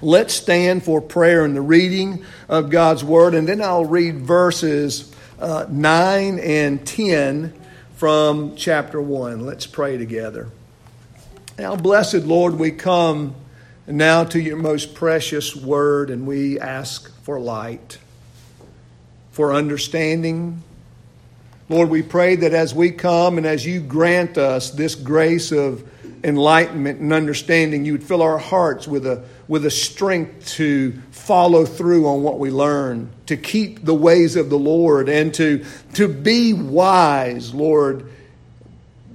Let's stand for prayer and the reading of God's Word, and then I'll read verses uh, 9 and 10 from chapter 1. Let's pray together. Now, blessed Lord, we come now to your most precious Word, and we ask for light, for understanding. Lord, we pray that as we come and as you grant us this grace of enlightenment and understanding, you would fill our hearts with a, with a strength to follow through on what we learn, to keep the ways of the Lord, and to, to be wise, Lord,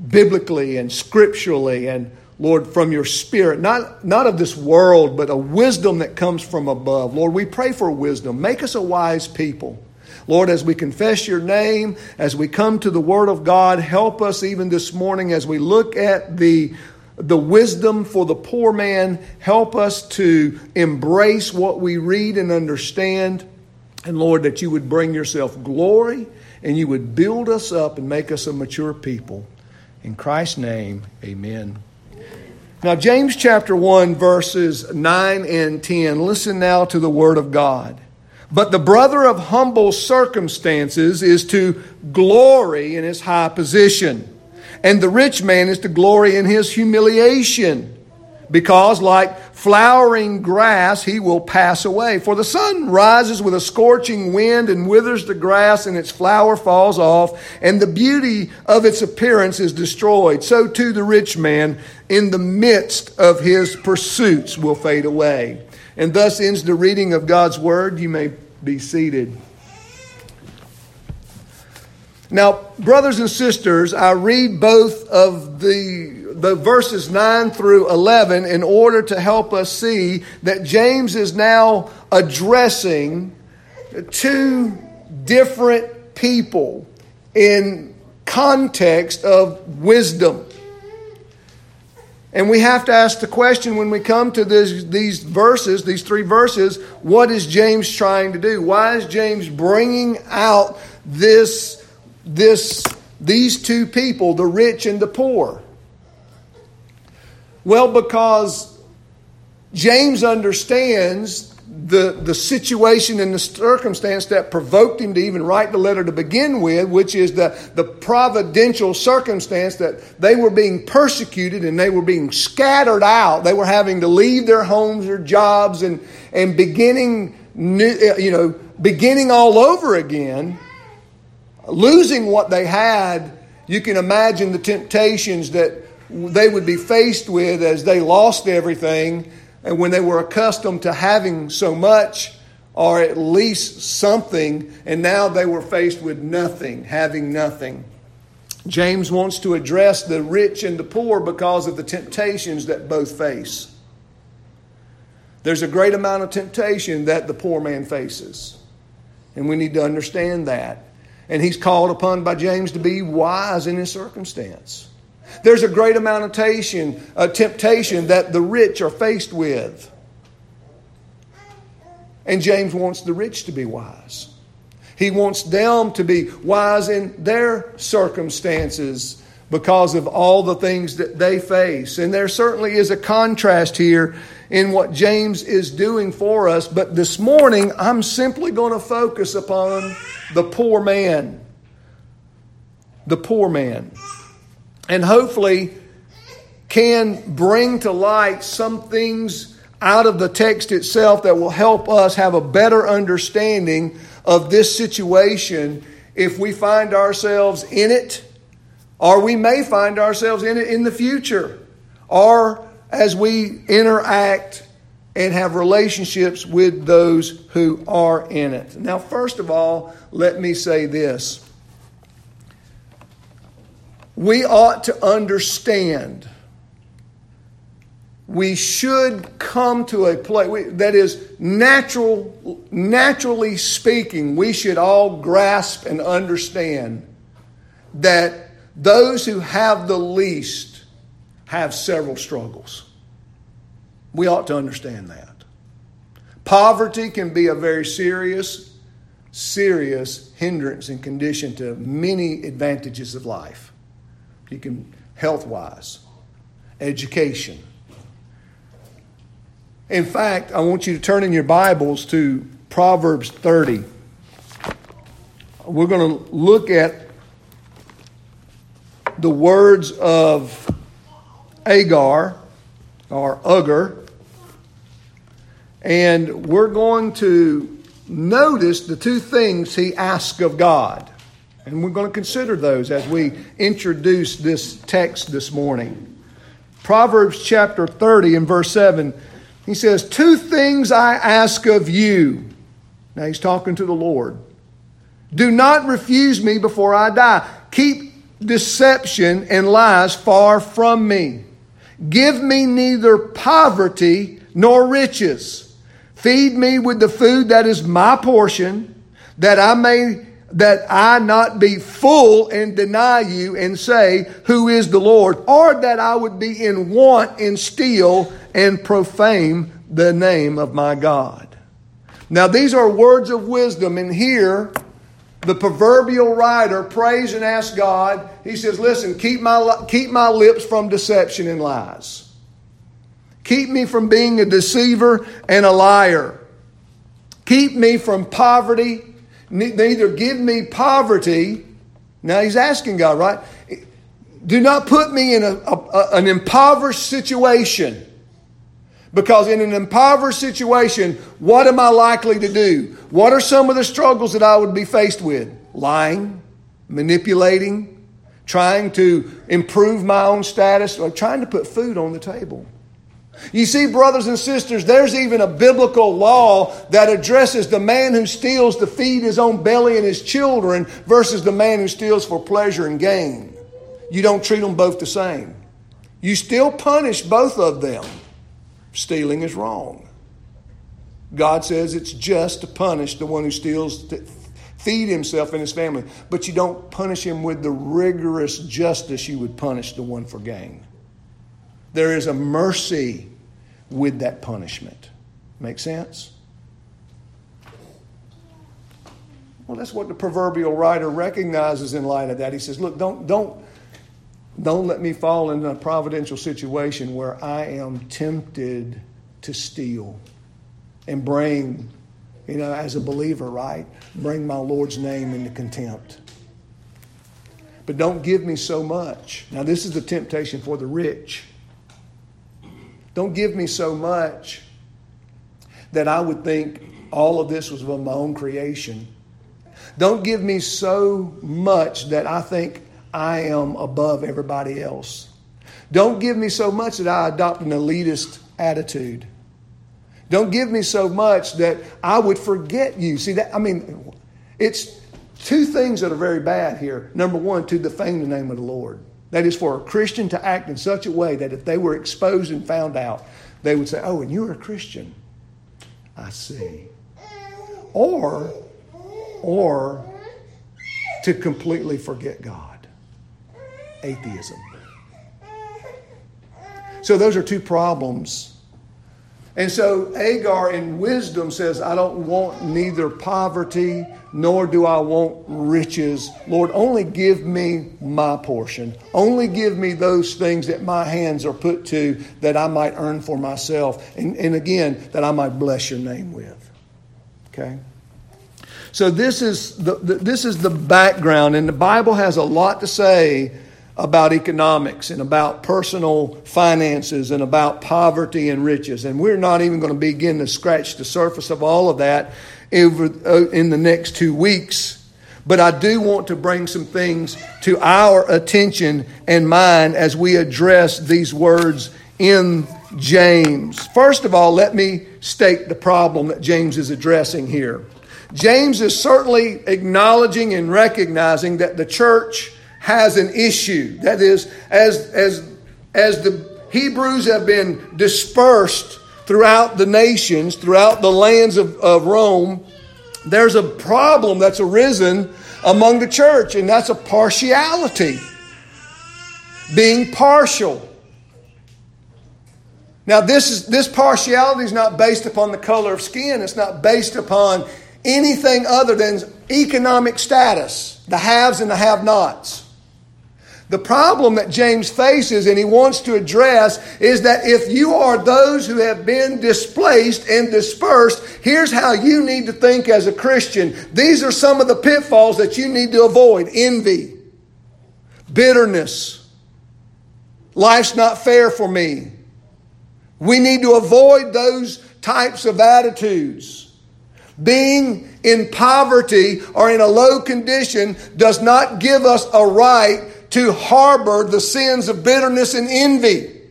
biblically and scripturally, and Lord, from your spirit, not, not of this world, but a wisdom that comes from above. Lord, we pray for wisdom. Make us a wise people. Lord, as we confess your name, as we come to the Word of God, help us even this morning as we look at the the wisdom for the poor man. Help us to embrace what we read and understand. And Lord, that you would bring yourself glory and you would build us up and make us a mature people. In Christ's name, amen. Now, James chapter 1, verses 9 and 10. Listen now to the word of God. But the brother of humble circumstances is to glory in his high position and the rich man is to glory in his humiliation, because like flowering grass, he will pass away. For the sun rises with a scorching wind and withers the grass, and its flower falls off, and the beauty of its appearance is destroyed. So too the rich man, in the midst of his pursuits, will fade away. And thus ends the reading of God's word. You may be seated. Now, brothers and sisters, I read both of the, the verses 9 through 11 in order to help us see that James is now addressing two different people in context of wisdom. And we have to ask the question when we come to this, these verses, these three verses, what is James trying to do? Why is James bringing out this this, these two people, the rich and the poor? Well, because James understands the, the situation and the circumstance that provoked him to even write the letter to begin with, which is the, the providential circumstance that they were being persecuted and they were being scattered out. They were having to leave their homes, their jobs, and, and beginning, new, you know, beginning all over again losing what they had, you can imagine the temptations that they would be faced with as they lost everything and when they were accustomed to having so much or at least something, and now they were faced with nothing, having nothing. James wants to address the rich and the poor because of the temptations that both face. There's a great amount of temptation that the poor man faces, and we need to understand that. And he's called upon by James to be wise in his circumstance. There's a great amount of temptation, a temptation that the rich are faced with. And James wants the rich to be wise. He wants them to be wise in their circumstances because of all the things that they face. And there certainly is a contrast here in what James is doing for us. But this morning, I'm simply going to focus upon the poor man. The poor man. And hopefully, can bring to light some things out of the text itself that will help us have a better understanding of this situation if we find ourselves in it, or we may find ourselves in it in the future, or as we interact and have relationships with those who are in it. Now, first of all, let me say this. We ought to understand, we should come to a place that is natural, naturally speaking, we should all grasp and understand that those who have the least have several struggles. We ought to understand that. Poverty can be a very serious, serious hindrance and condition to many advantages of life. You can, health wise, education. In fact, I want you to turn in your Bibles to Proverbs 30. We're going to look at the words of Agar or Ugar, and we're going to notice the two things he asked of God. And we're going to consider those as we introduce this text this morning. Proverbs chapter 30 and verse 7, he says, Two things I ask of you. Now he's talking to the Lord. Do not refuse me before I die. Keep deception and lies far from me. Give me neither poverty nor riches. Feed me with the food that is my portion, that I may that I not be full and deny you and say, Who is the Lord? Or that I would be in want and steal and profane the name of my God. Now, these are words of wisdom, and here the proverbial writer prays and asks God, he says, Listen, keep my, keep my lips from deception and lies. Keep me from being a deceiver and a liar. Keep me from poverty. Neither give me poverty. Now he's asking God, right? Do not put me in a, a, an impoverished situation. Because in an impoverished situation, what am I likely to do? What are some of the struggles that I would be faced with? Lying, manipulating, trying to improve my own status, or trying to put food on the table. You see, brothers and sisters, there's even a biblical law that addresses the man who steals to feed his own belly and his children versus the man who steals for pleasure and gain. You don't treat them both the same. You still punish both of them. Stealing is wrong. God says it's just to punish the one who steals to feed himself and his family, but you don't punish him with the rigorous justice you would punish the one for gain. There is a mercy with that punishment. Make sense? Well, that's what the proverbial writer recognizes in light of that. He says, "Look, don't don't don't let me fall into a providential situation where I am tempted to steal and bring, you know, as a believer, right? Bring my Lord's name into contempt. But don't give me so much. Now, this is the temptation for the rich. Don't give me so much that I would think all of this was of my own creation. Don't give me so much that I think I am above everybody else. Don't give me so much that I adopt an elitist attitude. Don't give me so much that I would forget you. See that I mean it's two things that are very bad here. Number one, to defame the name of the Lord. That is for a Christian to act in such a way that if they were exposed and found out, they would say, Oh, and you're a Christian. I see. Or or to completely forget God atheism. So those are two problems. And so Agar in wisdom says, I don't want neither poverty nor do I want riches. Lord, only give me my portion. Only give me those things that my hands are put to that I might earn for myself. And, and again, that I might bless your name with. Okay? So this is the, the, this is the background, and the Bible has a lot to say about economics and about personal finances and about poverty and riches. And we're not even going to begin to scratch the surface of all of that uh, in the next two weeks. But I do want to bring some things to our attention and mind as we address these words in James. First of all, let me state the problem that James is addressing here. James is certainly acknowledging and recognizing that the church has an issue. That is, as, as, as the Hebrews have been dispersed throughout the nations, throughout the lands of, of Rome, there's a problem that's arisen among the church, and that's a partiality. Being partial. Now, this, is, this partiality is not based upon the color of skin. It's not based upon anything other than economic status, the haves and the have nots. The problem that James faces and he wants to address is that if you are those who have been displaced and dispersed, here's how you need to think as a Christian. These are some of the pitfalls that you need to avoid envy, bitterness, life's not fair for me. We need to avoid those types of attitudes. Being in poverty or in a low condition does not give us a right to harbor the sins of bitterness and envy.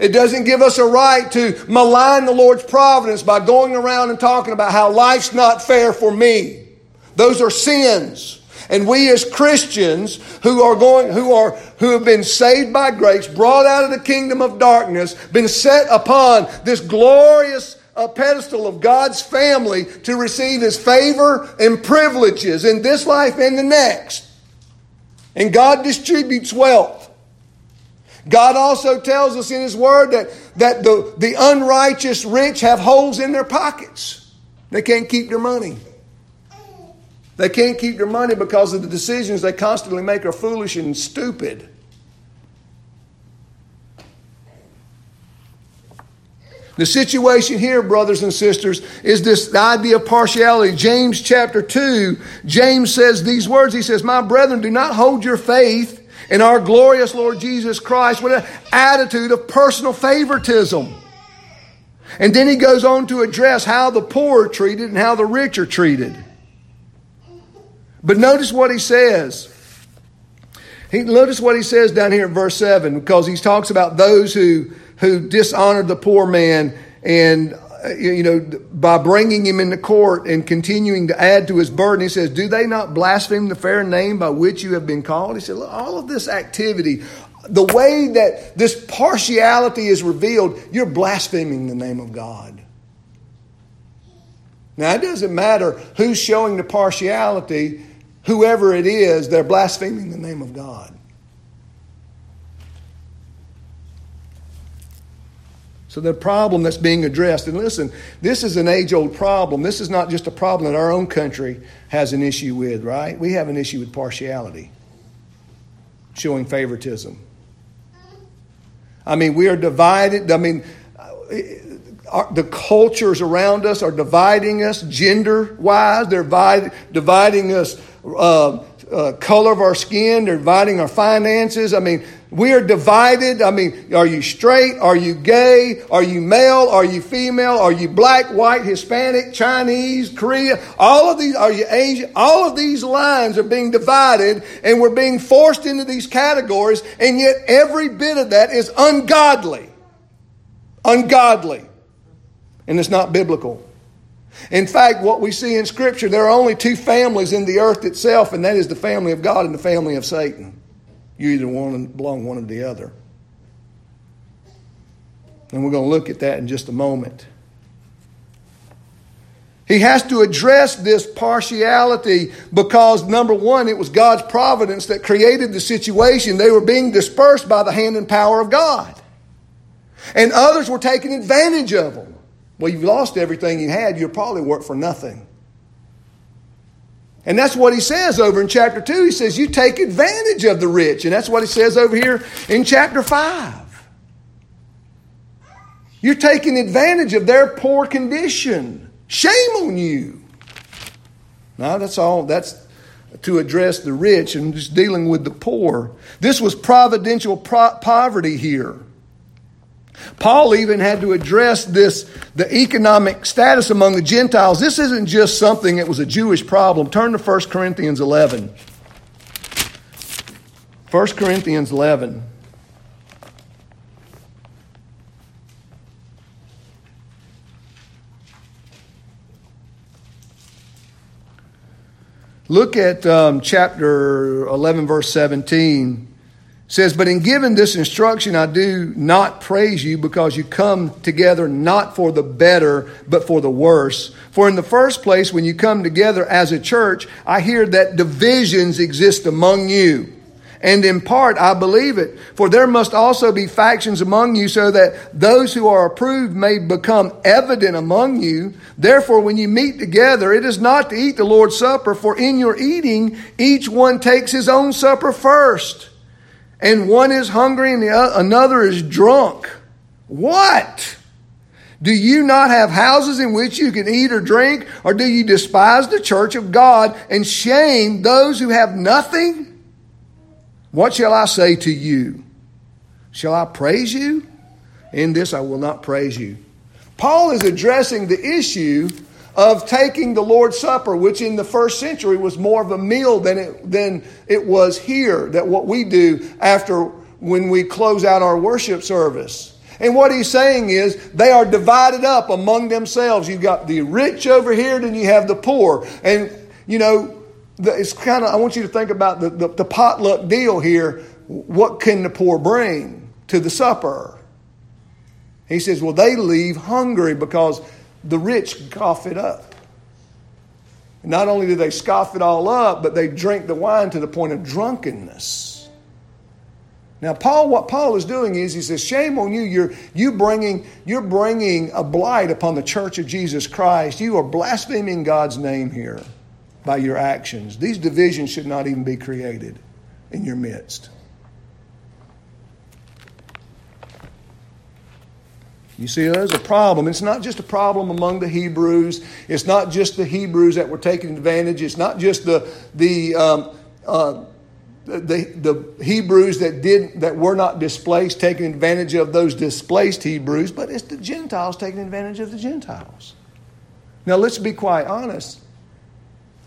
It doesn't give us a right to malign the Lord's providence by going around and talking about how life's not fair for me. Those are sins. And we as Christians who are going, who are, who have been saved by grace, brought out of the kingdom of darkness, been set upon this glorious uh, pedestal of God's family to receive His favor and privileges in this life and the next. And God distributes wealth. God also tells us in His Word that, that the, the unrighteous rich have holes in their pockets. They can't keep their money. They can't keep their money because of the decisions they constantly make are foolish and stupid. The situation here, brothers and sisters, is this idea of partiality. James chapter 2, James says these words. He says, My brethren, do not hold your faith in our glorious Lord Jesus Christ with an attitude of personal favoritism. And then he goes on to address how the poor are treated and how the rich are treated. But notice what he says. He, notice what he says down here in verse 7 because he talks about those who who dishonored the poor man and uh, you know by bringing him into court and continuing to add to his burden he says do they not blaspheme the fair name by which you have been called? He said Look, all of this activity the way that this partiality is revealed you're blaspheming the name of god. Now it doesn't matter who's showing the partiality whoever it is they're blaspheming the name of god So the problem that's being addressed, and listen, this is an age old problem. This is not just a problem that our own country has an issue with, right? We have an issue with partiality, showing favoritism. I mean, we are divided. I mean, uh, the cultures around us are dividing us gender wise, they're dividing us. Uh, uh, color of our skin, they're dividing our finances. I mean, we are divided. I mean, are you straight? Are you gay? Are you male? Are you female? Are you black, white, Hispanic, Chinese, Korea? All of these, are you Asian? All of these lines are being divided and we're being forced into these categories, and yet every bit of that is ungodly. Ungodly. And it's not biblical. In fact, what we see in Scripture, there are only two families in the earth itself, and that is the family of God and the family of Satan. You either belong one or the other. And we're going to look at that in just a moment. He has to address this partiality because, number one, it was God's providence that created the situation. They were being dispersed by the hand and power of God. And others were taking advantage of them. Well, you've lost everything you had, you'll probably work for nothing. And that's what he says over in chapter 2. He says, You take advantage of the rich. And that's what he says over here in chapter 5. You're taking advantage of their poor condition. Shame on you. Now, that's all. That's to address the rich and just dealing with the poor. This was providential pro- poverty here. Paul even had to address this, the economic status among the Gentiles. This isn't just something that was a Jewish problem. Turn to 1 Corinthians 11. 1 Corinthians 11. Look at um, chapter 11, verse 17 says, But in giving this instruction, I do not praise you because you come together not for the better, but for the worse. For in the first place, when you come together as a church, I hear that divisions exist among you. And in part, I believe it. For there must also be factions among you so that those who are approved may become evident among you. Therefore, when you meet together, it is not to eat the Lord's Supper, for in your eating, each one takes his own supper first. And one is hungry and the other, another is drunk. What? Do you not have houses in which you can eat or drink? Or do you despise the church of God and shame those who have nothing? What shall I say to you? Shall I praise you? In this I will not praise you. Paul is addressing the issue of taking the Lord's Supper, which in the first century was more of a meal than it, than it was here, that what we do after when we close out our worship service. And what he's saying is they are divided up among themselves. You've got the rich over here, then you have the poor. And, you know, it's kind of, I want you to think about the, the, the potluck deal here. What can the poor bring to the supper? He says, well, they leave hungry because the rich scoff it up. Not only do they scoff it all up, but they drink the wine to the point of drunkenness. Now, Paul, what Paul is doing is he says, "Shame on you! You're you bringing you're bringing a blight upon the church of Jesus Christ. You are blaspheming God's name here by your actions. These divisions should not even be created in your midst." You see, there's a problem. It's not just a problem among the Hebrews. It's not just the Hebrews that were taking advantage. It's not just the the um, uh, the, the Hebrews that did that were not displaced taking advantage of those displaced Hebrews, but it's the Gentiles taking advantage of the Gentiles. Now let's be quite honest.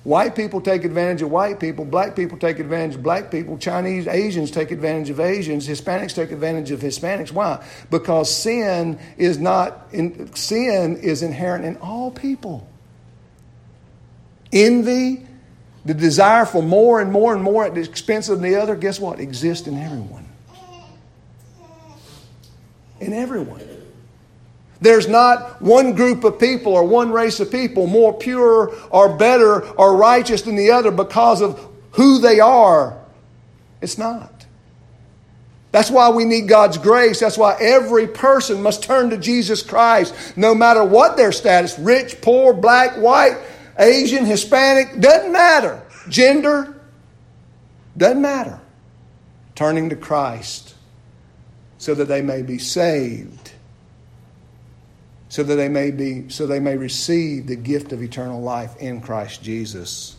White people take advantage of white people. Black people take advantage of black people. Chinese, Asians take advantage of Asians. Hispanics take advantage of Hispanics. Why? Because sin is not in, sin is inherent in all people. Envy, the desire for more and more and more at the expense of the other, guess what? Exists in everyone. In everyone. There's not one group of people or one race of people more pure or better or righteous than the other because of who they are. It's not. That's why we need God's grace. That's why every person must turn to Jesus Christ, no matter what their status rich, poor, black, white, Asian, Hispanic, doesn't matter. Gender, doesn't matter. Turning to Christ so that they may be saved so that they may be so they may receive the gift of eternal life in Christ Jesus.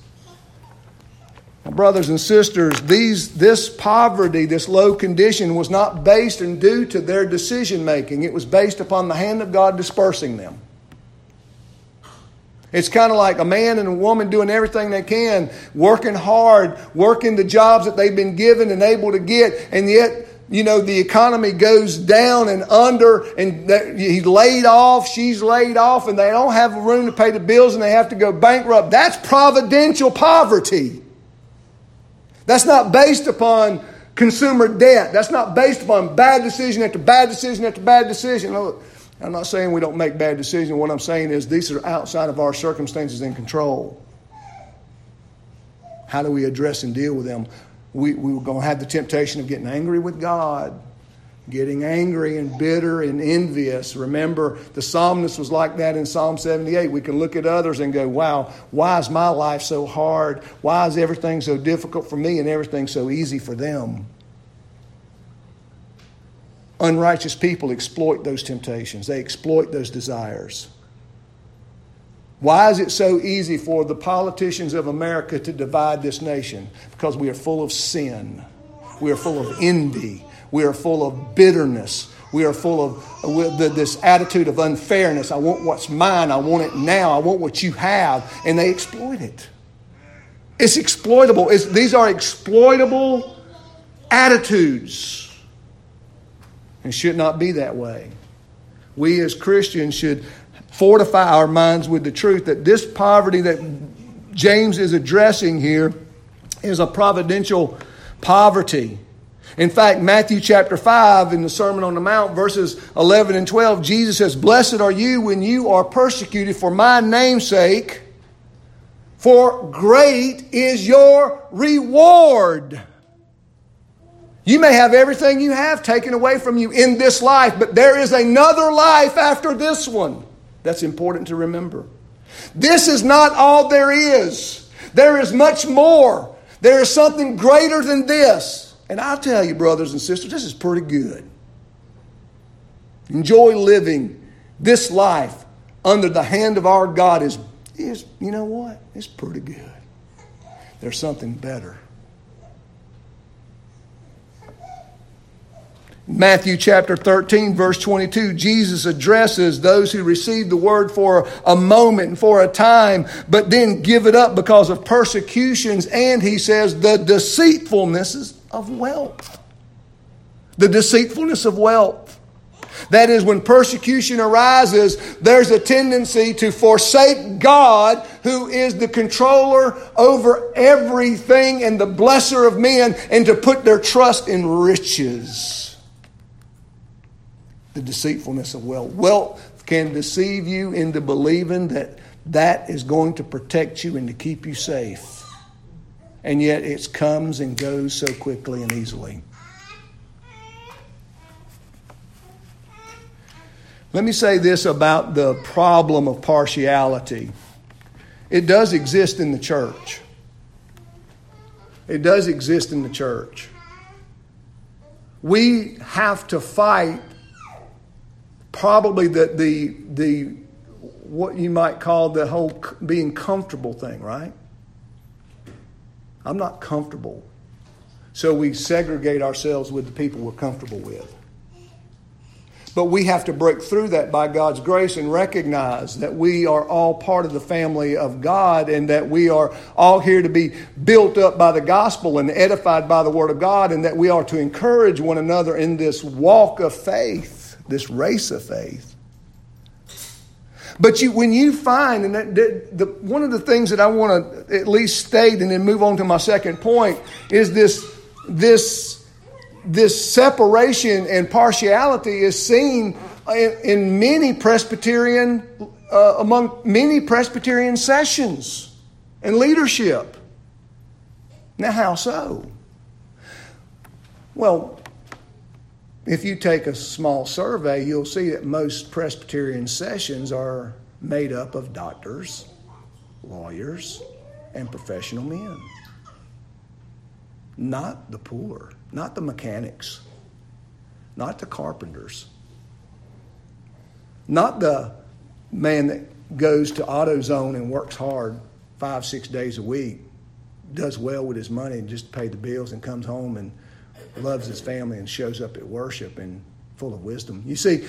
Now, brothers and sisters, these, this poverty, this low condition was not based and due to their decision making. It was based upon the hand of God dispersing them. It's kind of like a man and a woman doing everything they can, working hard, working the jobs that they've been given and able to get, and yet you know, the economy goes down and under, and he's laid off, she's laid off, and they don't have a room to pay the bills and they have to go bankrupt. That's providential poverty. That's not based upon consumer debt. That's not based upon bad decision after bad decision after bad decision. Look, I'm not saying we don't make bad decisions. What I'm saying is these are outside of our circumstances and control. How do we address and deal with them? We, we were going to have the temptation of getting angry with God, getting angry and bitter and envious. Remember, the psalmist was like that in Psalm 78. We can look at others and go, wow, why is my life so hard? Why is everything so difficult for me and everything so easy for them? Unrighteous people exploit those temptations, they exploit those desires. Why is it so easy for the politicians of America to divide this nation? Because we are full of sin. We are full of envy. We are full of bitterness. We are full of this attitude of unfairness. I want what's mine. I want it now. I want what you have. And they exploit it. It's exploitable. It's, these are exploitable attitudes. It should not be that way. We as Christians should fortify our minds with the truth that this poverty that James is addressing here is a providential poverty. In fact, Matthew chapter 5 in the Sermon on the Mount, verses 11 and 12, Jesus says, Blessed are you when you are persecuted for my name's sake, for great is your reward. You may have everything you have taken away from you in this life, but there is another life after this one. That's important to remember. This is not all there is. There is much more. There is something greater than this. And I'll tell you, brothers and sisters, this is pretty good. Enjoy living this life under the hand of our God is, is you know what? It's pretty good. There's something better. Matthew chapter 13, verse 22, Jesus addresses those who receive the word for a moment and for a time, but then give it up because of persecutions, and he says the deceitfulness of wealth. The deceitfulness of wealth. That is, when persecution arises, there's a tendency to forsake God, who is the controller over everything and the blesser of men, and to put their trust in riches. The deceitfulness of wealth. Wealth can deceive you into believing that that is going to protect you and to keep you safe. And yet it comes and goes so quickly and easily. Let me say this about the problem of partiality. It does exist in the church. It does exist in the church. We have to fight probably the, the, the what you might call the whole being comfortable thing, right? I'm not comfortable. So we segregate ourselves with the people we're comfortable with. But we have to break through that by God's grace and recognize that we are all part of the family of God and that we are all here to be built up by the gospel and edified by the Word of God and that we are to encourage one another in this walk of faith, this race of faith. But you, when you find, and that, the, one of the things that I want to at least state and then move on to my second point is this, this this separation and partiality is seen in, in many Presbyterian, uh, among many Presbyterian sessions and leadership. Now, how so? Well, if you take a small survey, you'll see that most Presbyterian sessions are made up of doctors, lawyers, and professional men, not the poor not the mechanics, not the carpenters, not the man that goes to AutoZone and works hard five, six days a week, does well with his money and just pay the bills and comes home and loves his family and shows up at worship and full of wisdom. You see,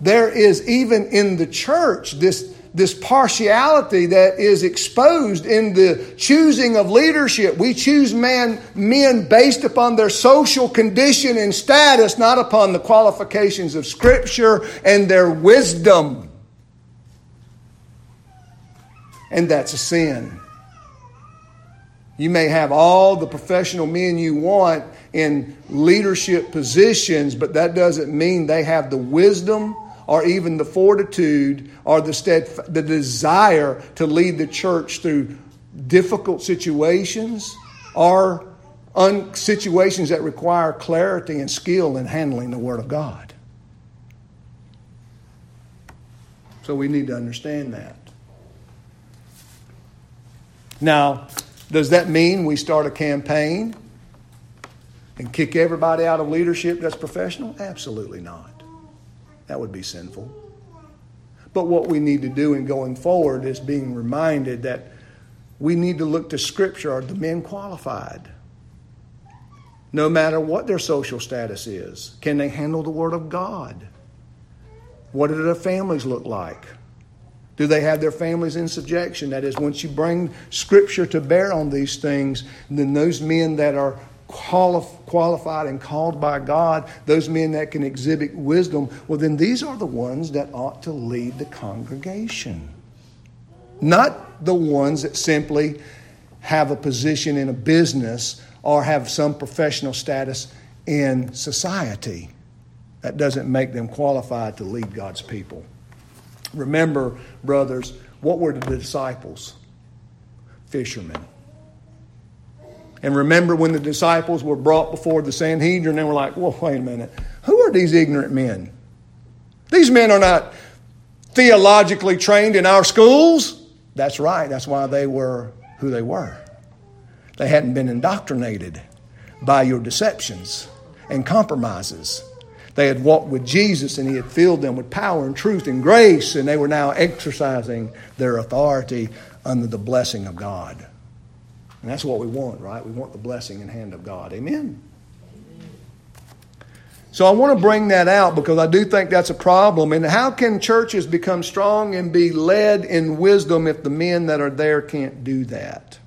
there is even in the church this this partiality that is exposed in the choosing of leadership. We choose man, men based upon their social condition and status, not upon the qualifications of Scripture and their wisdom. And that's a sin. You may have all the professional men you want in leadership positions, but that doesn't mean they have the wisdom or even the fortitude or the, steadf- the desire to lead the church through difficult situations or un- situations that require clarity and skill in handling the Word of God. So we need to understand that. Now, does that mean we start a campaign and kick everybody out of leadership that's professional? Absolutely not. That would be sinful. But what we need to do in going forward is being reminded that we need to look to Scripture. Are the men qualified? No matter what their social status is, can they handle the Word of God? What do their families look like? Do they have their families in subjection? That is, once you bring Scripture to bear on these things, then those men that are qualified and called by God, those men that can exhibit wisdom, well, then these are the ones that ought to lead the congregation. Not the ones that simply have a position in a business or have some professional status in society. That doesn't make them qualified to lead God's people. Remember, brothers, what were the disciples? Fishermen. And remember when the disciples were brought before the Sanhedrin, they were like, well, wait a minute. Who are these ignorant men? These men are not theologically trained in our schools. That's right. That's why they were who they were. They hadn't been indoctrinated by your deceptions and compromises. They had walked with Jesus and he had filled them with power and truth and grace, and they were now exercising their authority under the blessing of God. And that's what we want, right? We want the blessing and hand of God. Amen. So I want to bring that out because I do think that's a problem. And how can churches become strong and be led in wisdom if the men that are there can't do that?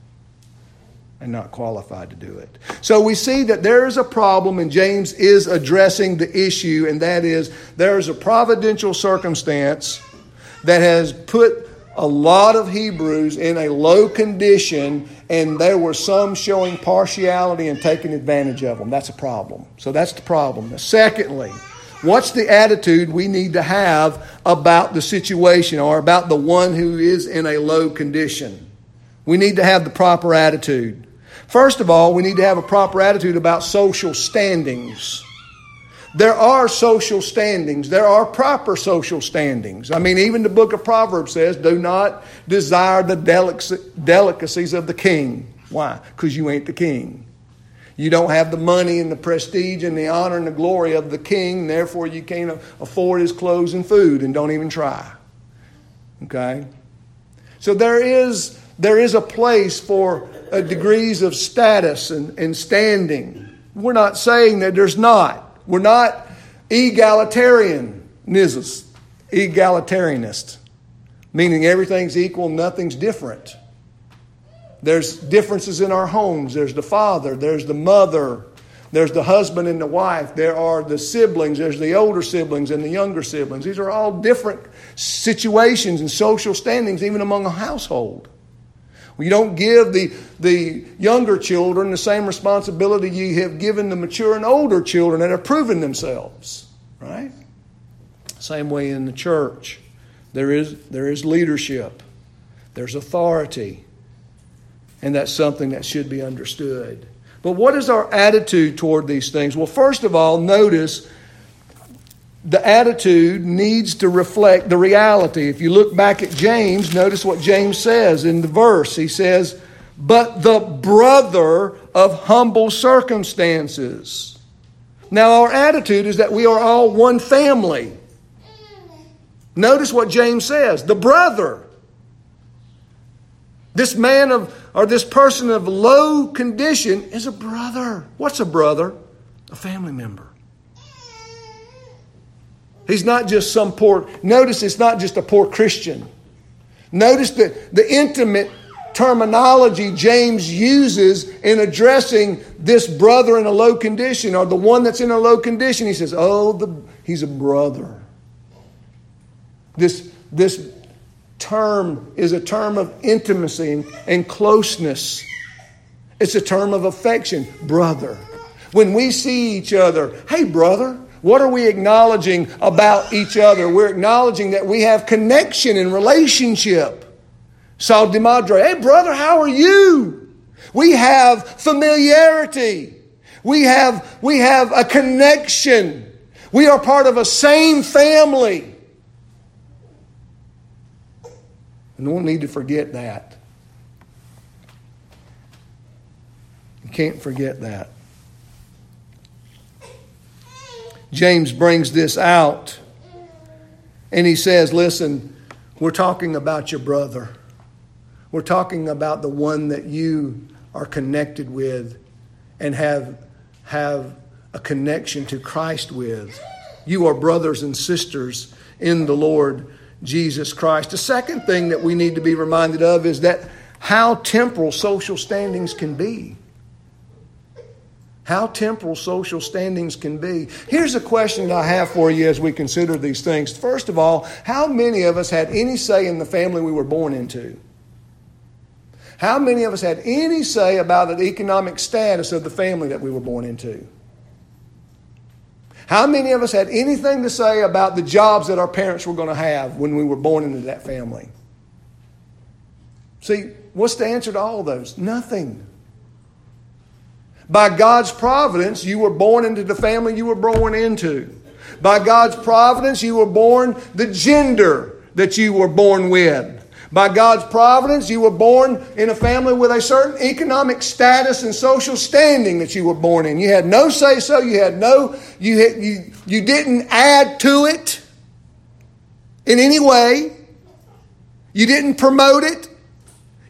And not qualified to do it. So we see that there is a problem, and James is addressing the issue, and that is there is a providential circumstance that has put a lot of Hebrews in a low condition, and there were some showing partiality and taking advantage of them. That's a problem. So that's the problem. Now, secondly, what's the attitude we need to have about the situation or about the one who is in a low condition? We need to have the proper attitude. First of all, we need to have a proper attitude about social standings. There are social standings. There are proper social standings. I mean, even the book of Proverbs says, do not desire the delicacies of the king. Why? Because you ain't the king. You don't have the money and the prestige and the honor and the glory of the king, therefore you can't afford his clothes and food and don't even try. Okay? So there is, there is a place for uh, degrees of status and, and standing. We're not saying that there's not. We're not egalitarianists, egalitarianists, meaning everything's equal, nothing's different. There's differences in our homes. There's the father, there's the mother, there's the husband and the wife, there are the siblings, there's the older siblings and the younger siblings. These are all different situations and social standings, even among a household. You don't give the, the younger children the same responsibility you have given the mature and older children that have proven themselves, right? Same way in the church. There is, there is leadership, there's authority, and that's something that should be understood. But what is our attitude toward these things? Well, first of all, notice the attitude needs to reflect the reality. If you look back at James, notice what James says in the verse. He says, But the brother of humble circumstances. Now, our attitude is that we are all one family. Notice what James says the brother. This man of, or this person of low condition is a brother. What's a brother? A family member. He's not just some poor, notice it's not just a poor Christian. Notice that the intimate terminology James uses in addressing this brother in a low condition or the one that's in a low condition. He says, Oh, the, he's a brother. This, this term is a term of intimacy and, and closeness, it's a term of affection, brother. When we see each other, hey, brother, what are we acknowledging about each other? We're acknowledging that we have connection and relationship. Sal di Madre, hey brother, how are you? We have familiarity. We have, we have a connection. We are part of a same family. And we need to forget that. You can't forget that. James brings this out and he says, Listen, we're talking about your brother. We're talking about the one that you are connected with and have, have a connection to Christ with. You are brothers and sisters in the Lord Jesus Christ. The second thing that we need to be reminded of is that how temporal social standings can be how temporal social standings can be. Here's a question that I have for you as we consider these things. First of all, how many of us had any say in the family we were born into? How many of us had any say about the economic status of the family that we were born into? How many of us had anything to say about the jobs that our parents were going to have when we were born into that family? See, what's the answer to all those? Nothing. By God's providence, you were born into the family you were born into. By God's providence, you were born the gender that you were born with. By God's providence, you were born in a family with a certain economic status and social standing that you were born in. You had no say so, you had no, you, had, you, you didn't add to it in any way. You didn't promote it.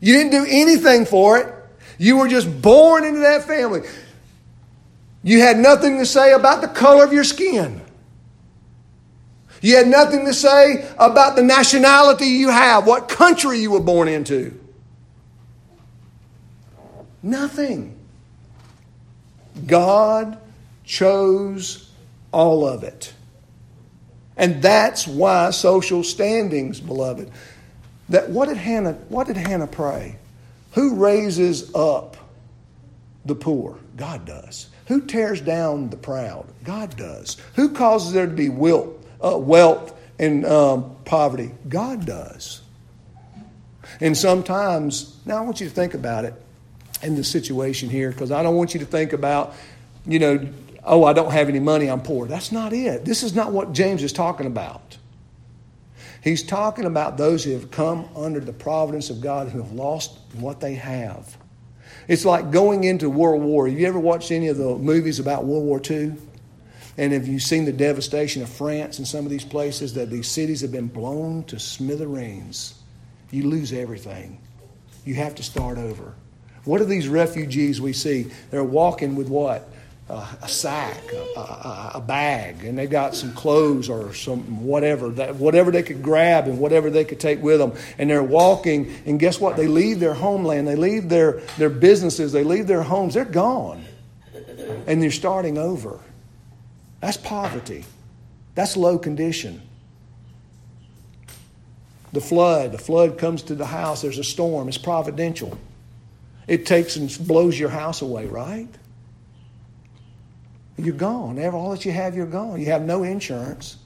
You didn't do anything for it. You were just born into that family. You had nothing to say about the color of your skin. You had nothing to say about the nationality you have, what country you were born into. Nothing. God chose all of it. And that's why social standings, beloved. That what did Hannah what did Hannah pray? Who raises up the poor? God does. Who tears down the proud? God does. Who causes there to be wilt uh, wealth and um, poverty? God does. And sometimes, now I want you to think about it in the situation here because I don't want you to think about, you know, oh, I don't have any money, I'm poor. That's not it. This is not what James is talking about. He's talking about those who have come under the providence of God who have lost what they have. It's like going into World War. Have you ever watched any of the movies about World War II? And have you seen the devastation of France and some of these places that these cities have been blown to smithereens? You lose everything. You have to start over. What are these refugees we see? They're walking with what? A sack, a, a, a, bag, and they've got some clothes or some whatever, that, whatever they could grab and whatever they could take with them. And they're walking, and guess what? They leave their homeland, they leave their, their businesses, they leave their homes, they're gone. And they're starting over. That's poverty. That's low condition. The flood, the flood comes to the house, there's a storm, it's providential. It takes and blows your house away, right? You're gone. All that you have, you're gone. You have no insurance.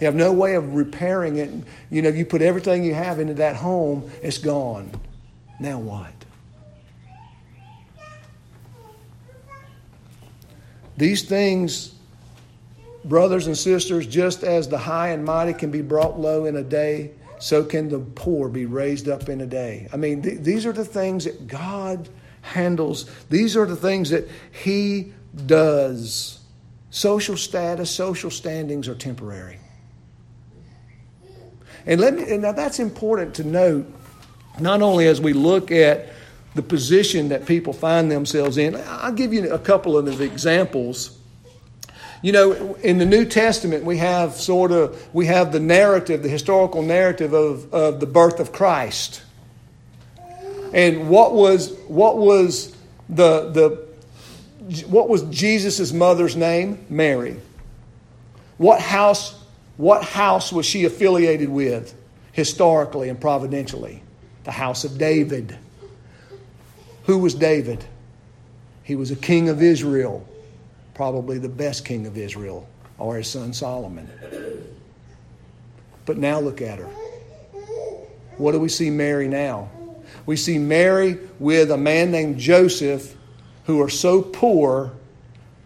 You have no way of repairing it. You know, you put everything you have into that home, it's gone. Now what? These things Brothers and sisters, just as the high and mighty can be brought low in a day, so can the poor be raised up in a day. I mean, th- these are the things that God handles, these are the things that He does. Social status, social standings are temporary. And let me and now that's important to note, not only as we look at the position that people find themselves in. I'll give you a couple of examples you know, in the New Testament, we have sort of we have the narrative, the historical narrative of, of the birth of Christ. And what was what was the the what was Jesus' mother's name? Mary. What house what house was she affiliated with historically and providentially? The house of David. Who was David? He was a king of Israel probably the best king of Israel, or his son Solomon. But now look at her. What do we see Mary now? We see Mary with a man named Joseph who are so poor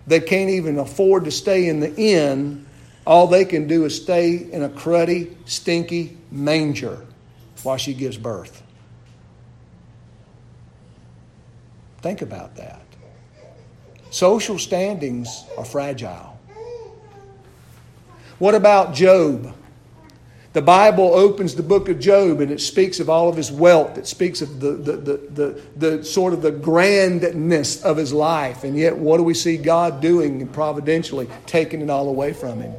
they can't even afford to stay in the inn. All they can do is stay in a cruddy, stinky manger while she gives birth. Think about that. Social standings are fragile. What about Job? The Bible opens the book of Job and it speaks of all of his wealth. It speaks of the, the, the, the, the sort of the grandness of his life. And yet, what do we see God doing providentially? Taking it all away from him.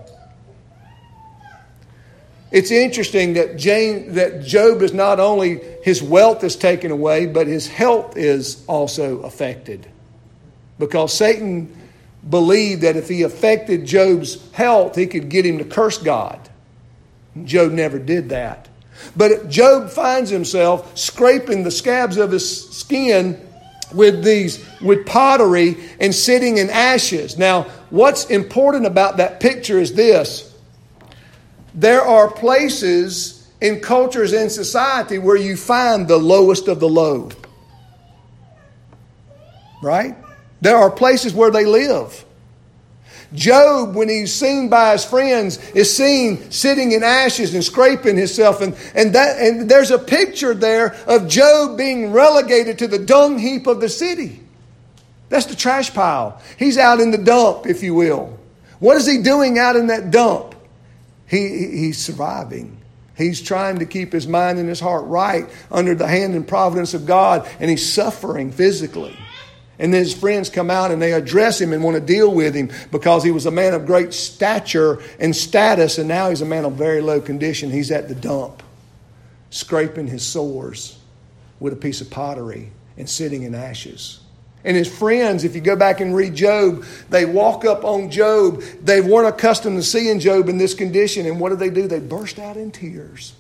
It's interesting that, Jane, that Job is not only his wealth is taken away, but his health is also affected because Satan believed that if he affected Job's health, he could get him to curse God. Job never did that. But Job finds himself scraping the scabs of his skin with these with pottery and sitting in ashes. Now, what's important about that picture is this. There are places in cultures in society where you find the lowest of the low. Right? There are places where they live. Job, when he's seen by his friends, is seen sitting in ashes and scraping himself. And, and, that, and there's a picture there of Job being relegated to the dung heap of the city. That's the trash pile. He's out in the dump, if you will. What is he doing out in that dump? He, he's surviving. He's trying to keep his mind and his heart right under the hand and providence of God, and he's suffering physically. And then his friends come out and they address him and want to deal with him because he was a man of great stature and status, and now he's a man of very low condition. He's at the dump, scraping his sores with a piece of pottery and sitting in ashes. And his friends, if you go back and read Job, they walk up on Job. They weren't accustomed to seeing Job in this condition. And what do they do? They burst out in tears.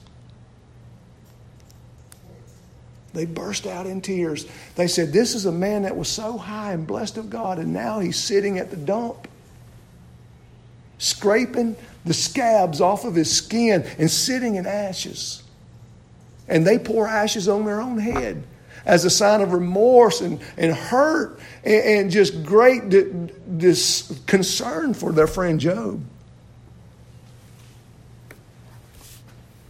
They burst out in tears. They said, This is a man that was so high and blessed of God, and now he's sitting at the dump, scraping the scabs off of his skin and sitting in ashes. And they pour ashes on their own head as a sign of remorse and, and hurt and, and just great dis- concern for their friend Job.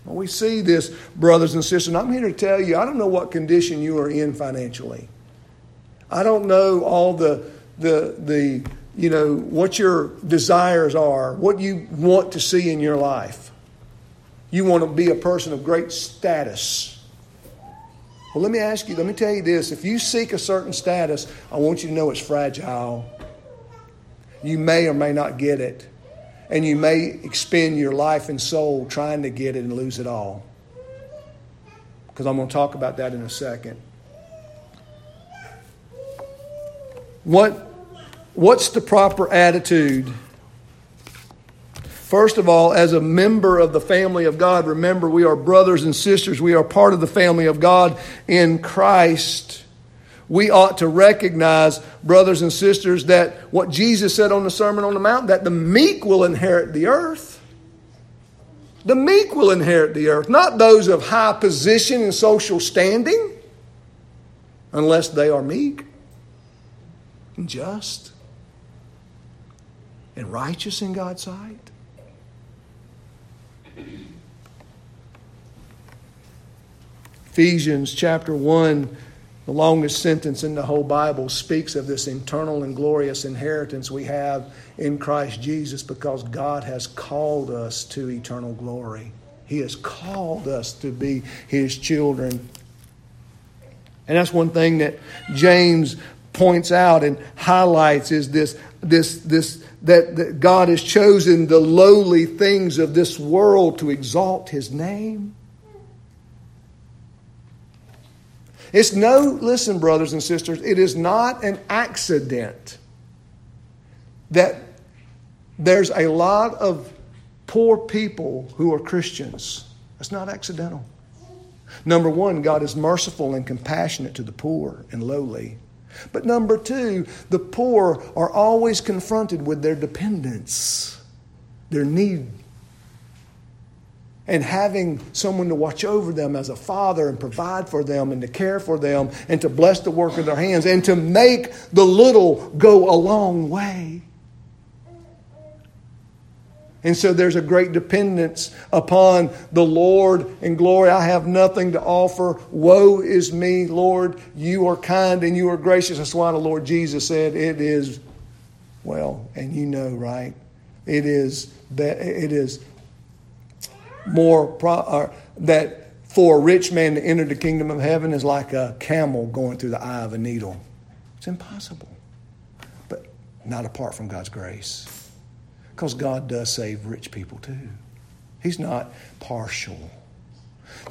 Well, we see this, brothers and sisters, and I'm here to tell you I don't know what condition you are in financially. I don't know all the, the, the, you know, what your desires are, what you want to see in your life. You want to be a person of great status. Well, let me ask you, let me tell you this. If you seek a certain status, I want you to know it's fragile. You may or may not get it. And you may expend your life and soul trying to get it and lose it all. Because I'm going to talk about that in a second. What, what's the proper attitude First of all, as a member of the family of God, remember we are brothers and sisters. We are part of the family of God in Christ. We ought to recognize, brothers and sisters, that what Jesus said on the Sermon on the Mount, that the meek will inherit the earth. The meek will inherit the earth, not those of high position and social standing, unless they are meek and just and righteous in God's sight. Ephesians chapter 1, the longest sentence in the whole Bible, speaks of this eternal and glorious inheritance we have in Christ Jesus because God has called us to eternal glory. He has called us to be His children. And that's one thing that James points out and highlights is this, this, this that, that God has chosen the lowly things of this world to exalt his name. It's no, listen, brothers and sisters, it is not an accident that there's a lot of poor people who are Christians. That's not accidental. Number one, God is merciful and compassionate to the poor and lowly. But number two, the poor are always confronted with their dependence, their need. And having someone to watch over them as a father and provide for them and to care for them and to bless the work of their hands and to make the little go a long way. And so there's a great dependence upon the Lord and glory. I have nothing to offer. Woe is me, Lord. You are kind and you are gracious. That's why the Lord Jesus said, It is, well, and you know, right? It is, it is more, pro, that for a rich man to enter the kingdom of heaven is like a camel going through the eye of a needle. It's impossible. But not apart from God's grace. Because God does save rich people too. He's not partial.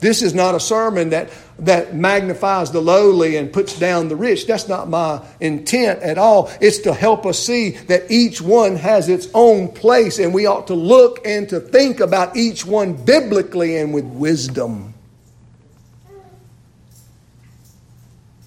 This is not a sermon that, that magnifies the lowly and puts down the rich. That's not my intent at all. It's to help us see that each one has its own place and we ought to look and to think about each one biblically and with wisdom.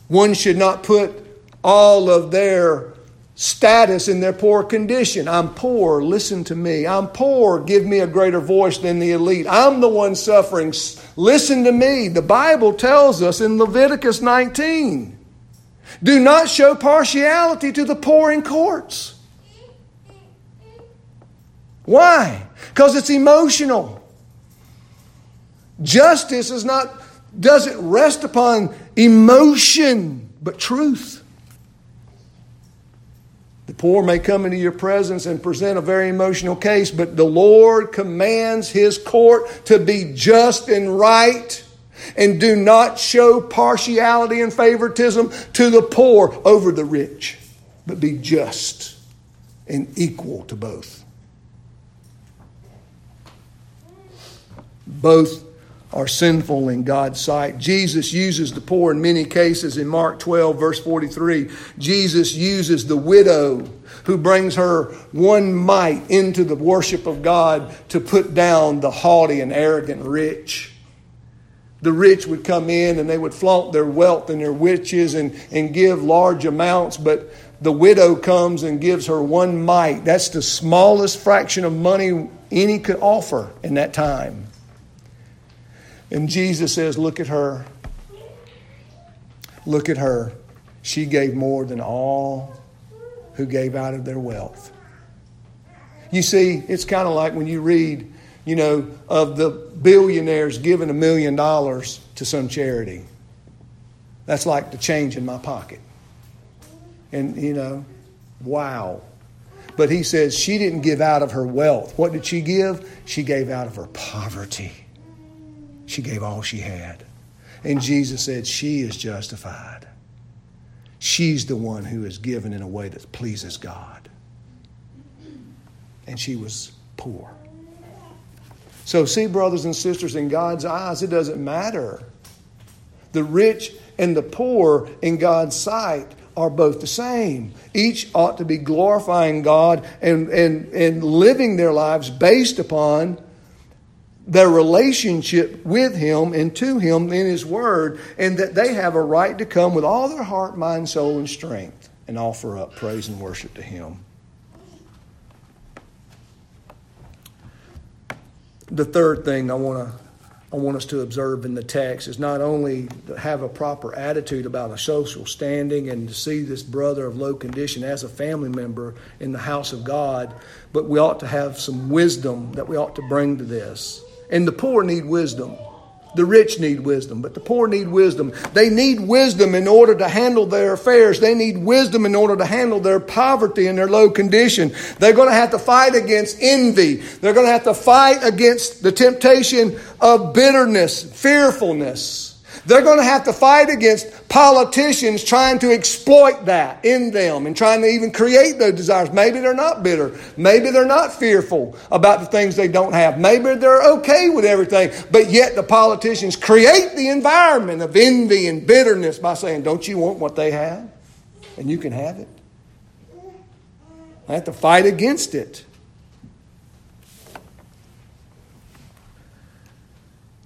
One should not put all of their status in their poor condition. I'm poor, listen to me. I'm poor, give me a greater voice than the elite. I'm the one suffering, listen to me. The Bible tells us in Leviticus 19 do not show partiality to the poor in courts. Why? Because it's emotional. Justice is not doesn't rest upon emotion, but truth. The poor may come into your presence and present a very emotional case, but the Lord commands his court to be just and right and do not show partiality and favoritism to the poor over the rich, but be just and equal to both. Both are sinful in God's sight. Jesus uses the poor in many cases. In Mark 12, verse 43, Jesus uses the widow who brings her one mite into the worship of God to put down the haughty and arrogant rich. The rich would come in and they would flaunt their wealth and their riches and, and give large amounts, but the widow comes and gives her one mite. That's the smallest fraction of money any could offer in that time. And Jesus says, Look at her. Look at her. She gave more than all who gave out of their wealth. You see, it's kind of like when you read, you know, of the billionaires giving a million dollars to some charity. That's like the change in my pocket. And, you know, wow. But he says she didn't give out of her wealth. What did she give? She gave out of her poverty. She gave all she had. And Jesus said, She is justified. She's the one who is given in a way that pleases God. And she was poor. So, see, brothers and sisters, in God's eyes, it doesn't matter. The rich and the poor in God's sight are both the same. Each ought to be glorifying God and, and, and living their lives based upon their relationship with Him and to Him in His Word, and that they have a right to come with all their heart, mind, soul, and strength and offer up praise and worship to Him. The third thing I want to I want us to observe in the text is not only to have a proper attitude about a social standing and to see this brother of low condition as a family member in the house of God, but we ought to have some wisdom that we ought to bring to this. And the poor need wisdom. The rich need wisdom, but the poor need wisdom. They need wisdom in order to handle their affairs. They need wisdom in order to handle their poverty and their low condition. They're going to have to fight against envy. They're going to have to fight against the temptation of bitterness, fearfulness. They're going to have to fight against politicians trying to exploit that in them and trying to even create those desires. Maybe they're not bitter. Maybe they're not fearful about the things they don't have. Maybe they're okay with everything. But yet the politicians create the environment of envy and bitterness by saying, Don't you want what they have? And you can have it. I have to fight against it.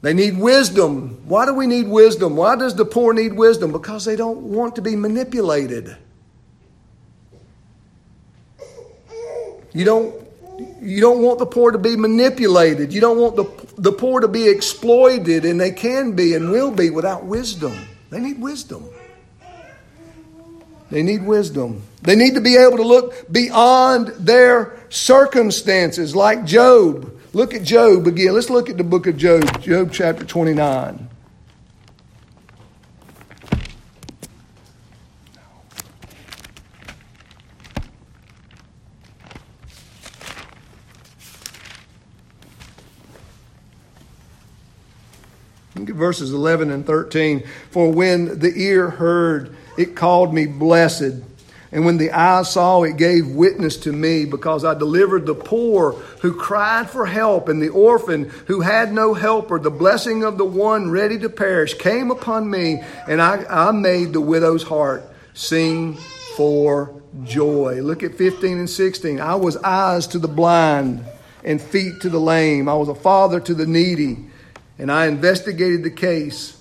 They need wisdom. Why do we need wisdom? Why does the poor need wisdom? Because they don't want to be manipulated. You don't, you don't want the poor to be manipulated. You don't want the, the poor to be exploited, and they can be and will be without wisdom. They need wisdom. They need wisdom. They need to be able to look beyond their circumstances, like Job. Look at Job again. Let's look at the book of Job, Job chapter 29. Look at verses 11 and 13. For when the ear heard, it called me blessed. And when the eye saw, it gave witness to me, because I delivered the poor who cried for help, and the orphan who had no helper. The blessing of the one ready to perish came upon me, and I, I made the widow's heart sing for joy. Look at 15 and 16. I was eyes to the blind and feet to the lame. I was a father to the needy, and I investigated the case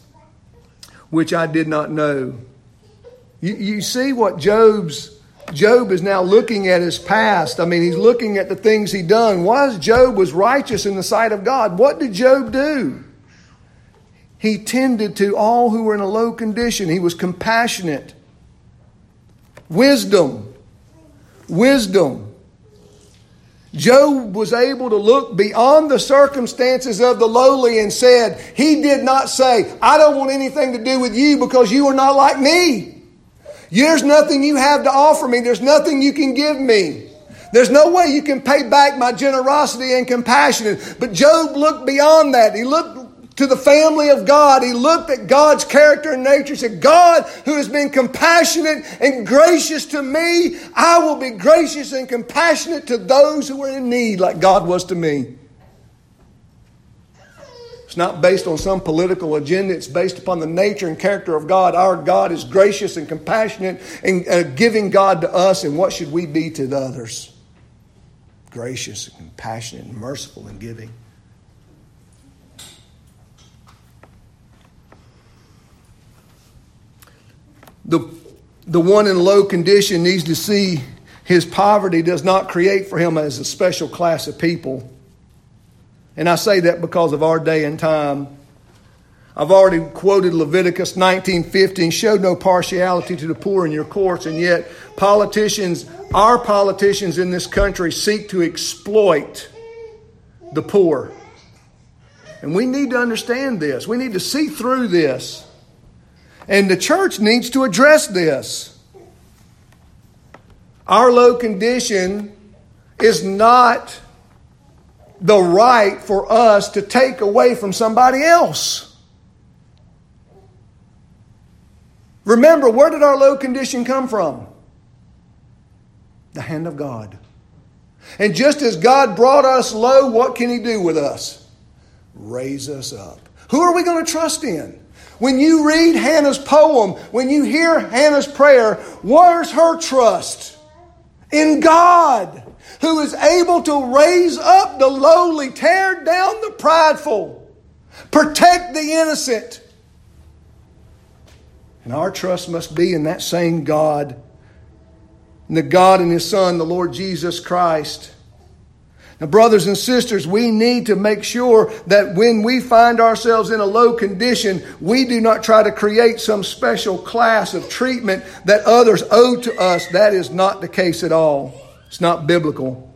which I did not know. You, you see what Job's Job is now looking at his past. I mean, he's looking at the things he done. Was Job was righteous in the sight of God? What did Job do? He tended to all who were in a low condition. He was compassionate. Wisdom. Wisdom. Job was able to look beyond the circumstances of the lowly and said, He did not say, I don't want anything to do with you because you are not like me. There's nothing you have to offer me. There's nothing you can give me. There's no way you can pay back my generosity and compassion. But Job looked beyond that. He looked to the family of God. He looked at God's character and nature and said, God, who has been compassionate and gracious to me, I will be gracious and compassionate to those who are in need, like God was to me. Not based on some political agenda. It's based upon the nature and character of God. Our God is gracious and compassionate and uh, giving God to us. And what should we be to the others? Gracious and compassionate and merciful and giving. The, the one in low condition needs to see his poverty does not create for him as a special class of people. And I say that because of our day and time. I've already quoted Leviticus 19:15, show no partiality to the poor in your courts, and yet politicians, our politicians in this country seek to exploit the poor. And we need to understand this. We need to see through this. And the church needs to address this. Our low condition is not the right for us to take away from somebody else. Remember, where did our low condition come from? The hand of God. And just as God brought us low, what can He do with us? Raise us up. Who are we going to trust in? When you read Hannah's poem, when you hear Hannah's prayer, where's her trust? In God, who is able to raise up the lowly, tear down the prideful, protect the innocent. And our trust must be in that same God, in the God and His Son, the Lord Jesus Christ. Now, brothers and sisters, we need to make sure that when we find ourselves in a low condition, we do not try to create some special class of treatment that others owe to us. That is not the case at all. It's not biblical.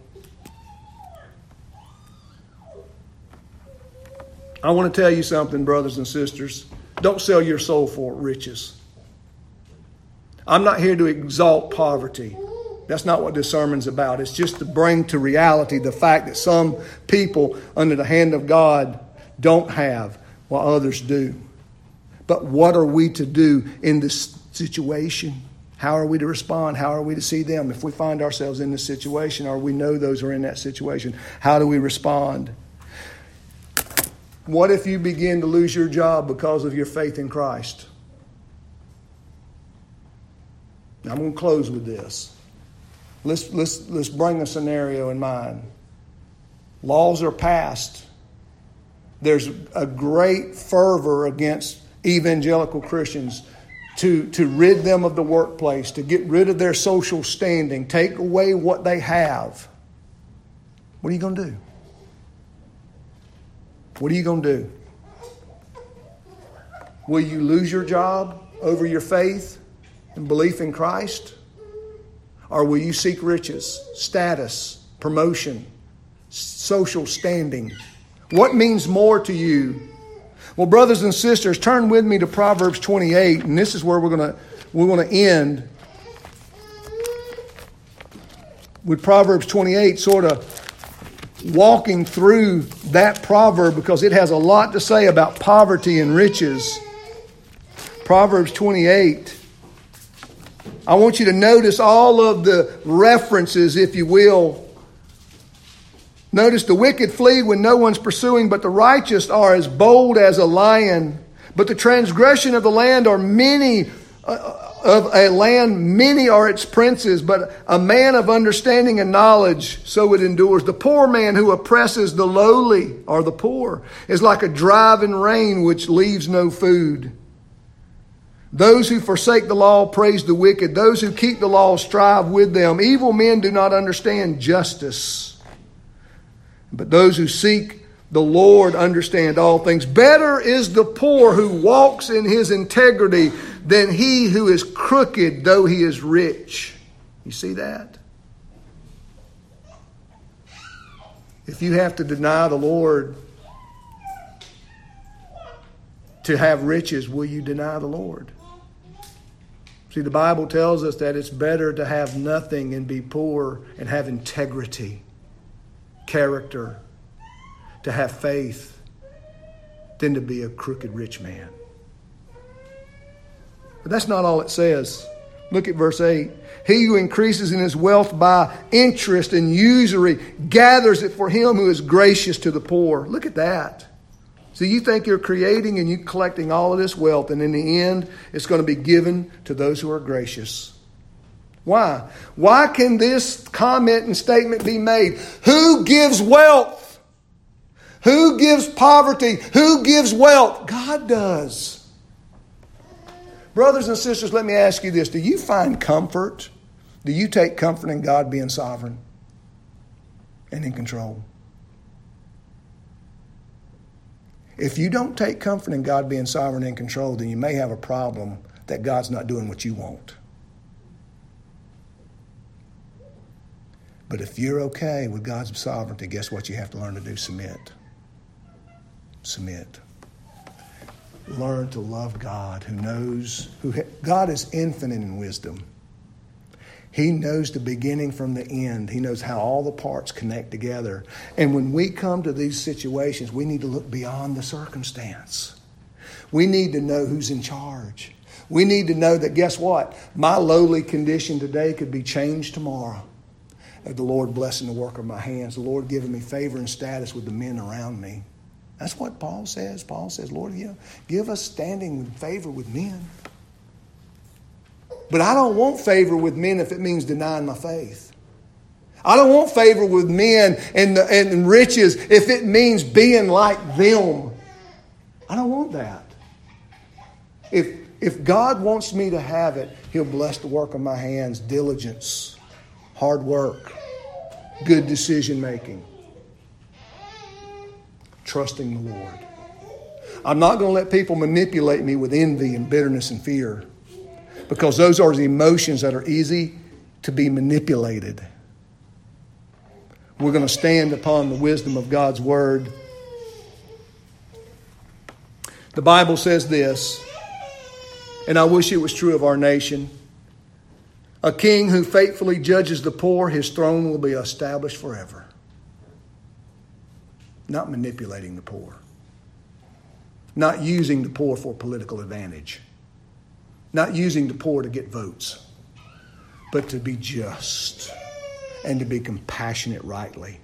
I want to tell you something, brothers and sisters. Don't sell your soul for riches. I'm not here to exalt poverty. That's not what this sermon's about. It's just to bring to reality the fact that some people under the hand of God don't have while others do. But what are we to do in this situation? How are we to respond? How are we to see them? If we find ourselves in this situation or we know those are in that situation, how do we respond? What if you begin to lose your job because of your faith in Christ? I'm going to close with this. Let's, let's, let's bring a scenario in mind. Laws are passed. There's a great fervor against evangelical Christians to, to rid them of the workplace, to get rid of their social standing, take away what they have. What are you going to do? What are you going to do? Will you lose your job over your faith and belief in Christ? Or will you seek riches, status, promotion, social standing? What means more to you? Well, brothers and sisters, turn with me to Proverbs 28, and this is where we're going to we're going to end with Proverbs 28 sort of walking through that proverb because it has a lot to say about poverty and riches. Proverbs 28 I want you to notice all of the references, if you will. Notice the wicked flee when no one's pursuing, but the righteous are as bold as a lion. But the transgression of the land are many uh, of a land, many are its princes, but a man of understanding and knowledge, so it endures. The poor man who oppresses the lowly, or the poor, is like a driving rain which leaves no food. Those who forsake the law praise the wicked. Those who keep the law strive with them. Evil men do not understand justice. But those who seek the Lord understand all things. Better is the poor who walks in his integrity than he who is crooked, though he is rich. You see that? If you have to deny the Lord to have riches, will you deny the Lord? See, the Bible tells us that it's better to have nothing and be poor and have integrity, character, to have faith, than to be a crooked rich man. But that's not all it says. Look at verse 8. He who increases in his wealth by interest and usury gathers it for him who is gracious to the poor. Look at that. So you think you're creating and you collecting all of this wealth, and in the end, it's going to be given to those who are gracious. Why? Why can this comment and statement be made? Who gives wealth? Who gives poverty? Who gives wealth? God does. Brothers and sisters, let me ask you this Do you find comfort? Do you take comfort in God being sovereign and in control? If you don't take comfort in God being sovereign and in control, then you may have a problem that God's not doing what you want. But if you're okay with God's sovereignty, guess what you have to learn to do? Submit. Submit learn to love God who knows who God is infinite in wisdom. He knows the beginning from the end. He knows how all the parts connect together. And when we come to these situations, we need to look beyond the circumstance. We need to know who's in charge. We need to know that guess what? My lowly condition today could be changed tomorrow. The Lord blessing the work of my hands, the Lord giving me favor and status with the men around me. That's what Paul says. Paul says, Lord, you give us standing with favor with men. But I don't want favor with men if it means denying my faith. I don't want favor with men and, the, and riches if it means being like them. I don't want that. If, if God wants me to have it, He'll bless the work of my hands, diligence, hard work, good decision making trusting the Lord. I'm not going to let people manipulate me with envy and bitterness and fear because those are the emotions that are easy to be manipulated. We're going to stand upon the wisdom of God's Word. The Bible says this, and I wish it was true of our nation. A king who faithfully judges the poor, his throne will be established forever not manipulating the poor, not using the poor for political advantage, not using the poor to get votes, but to be just and to be compassionate rightly.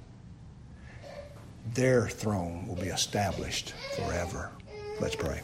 Their throne will be established forever. Let's pray.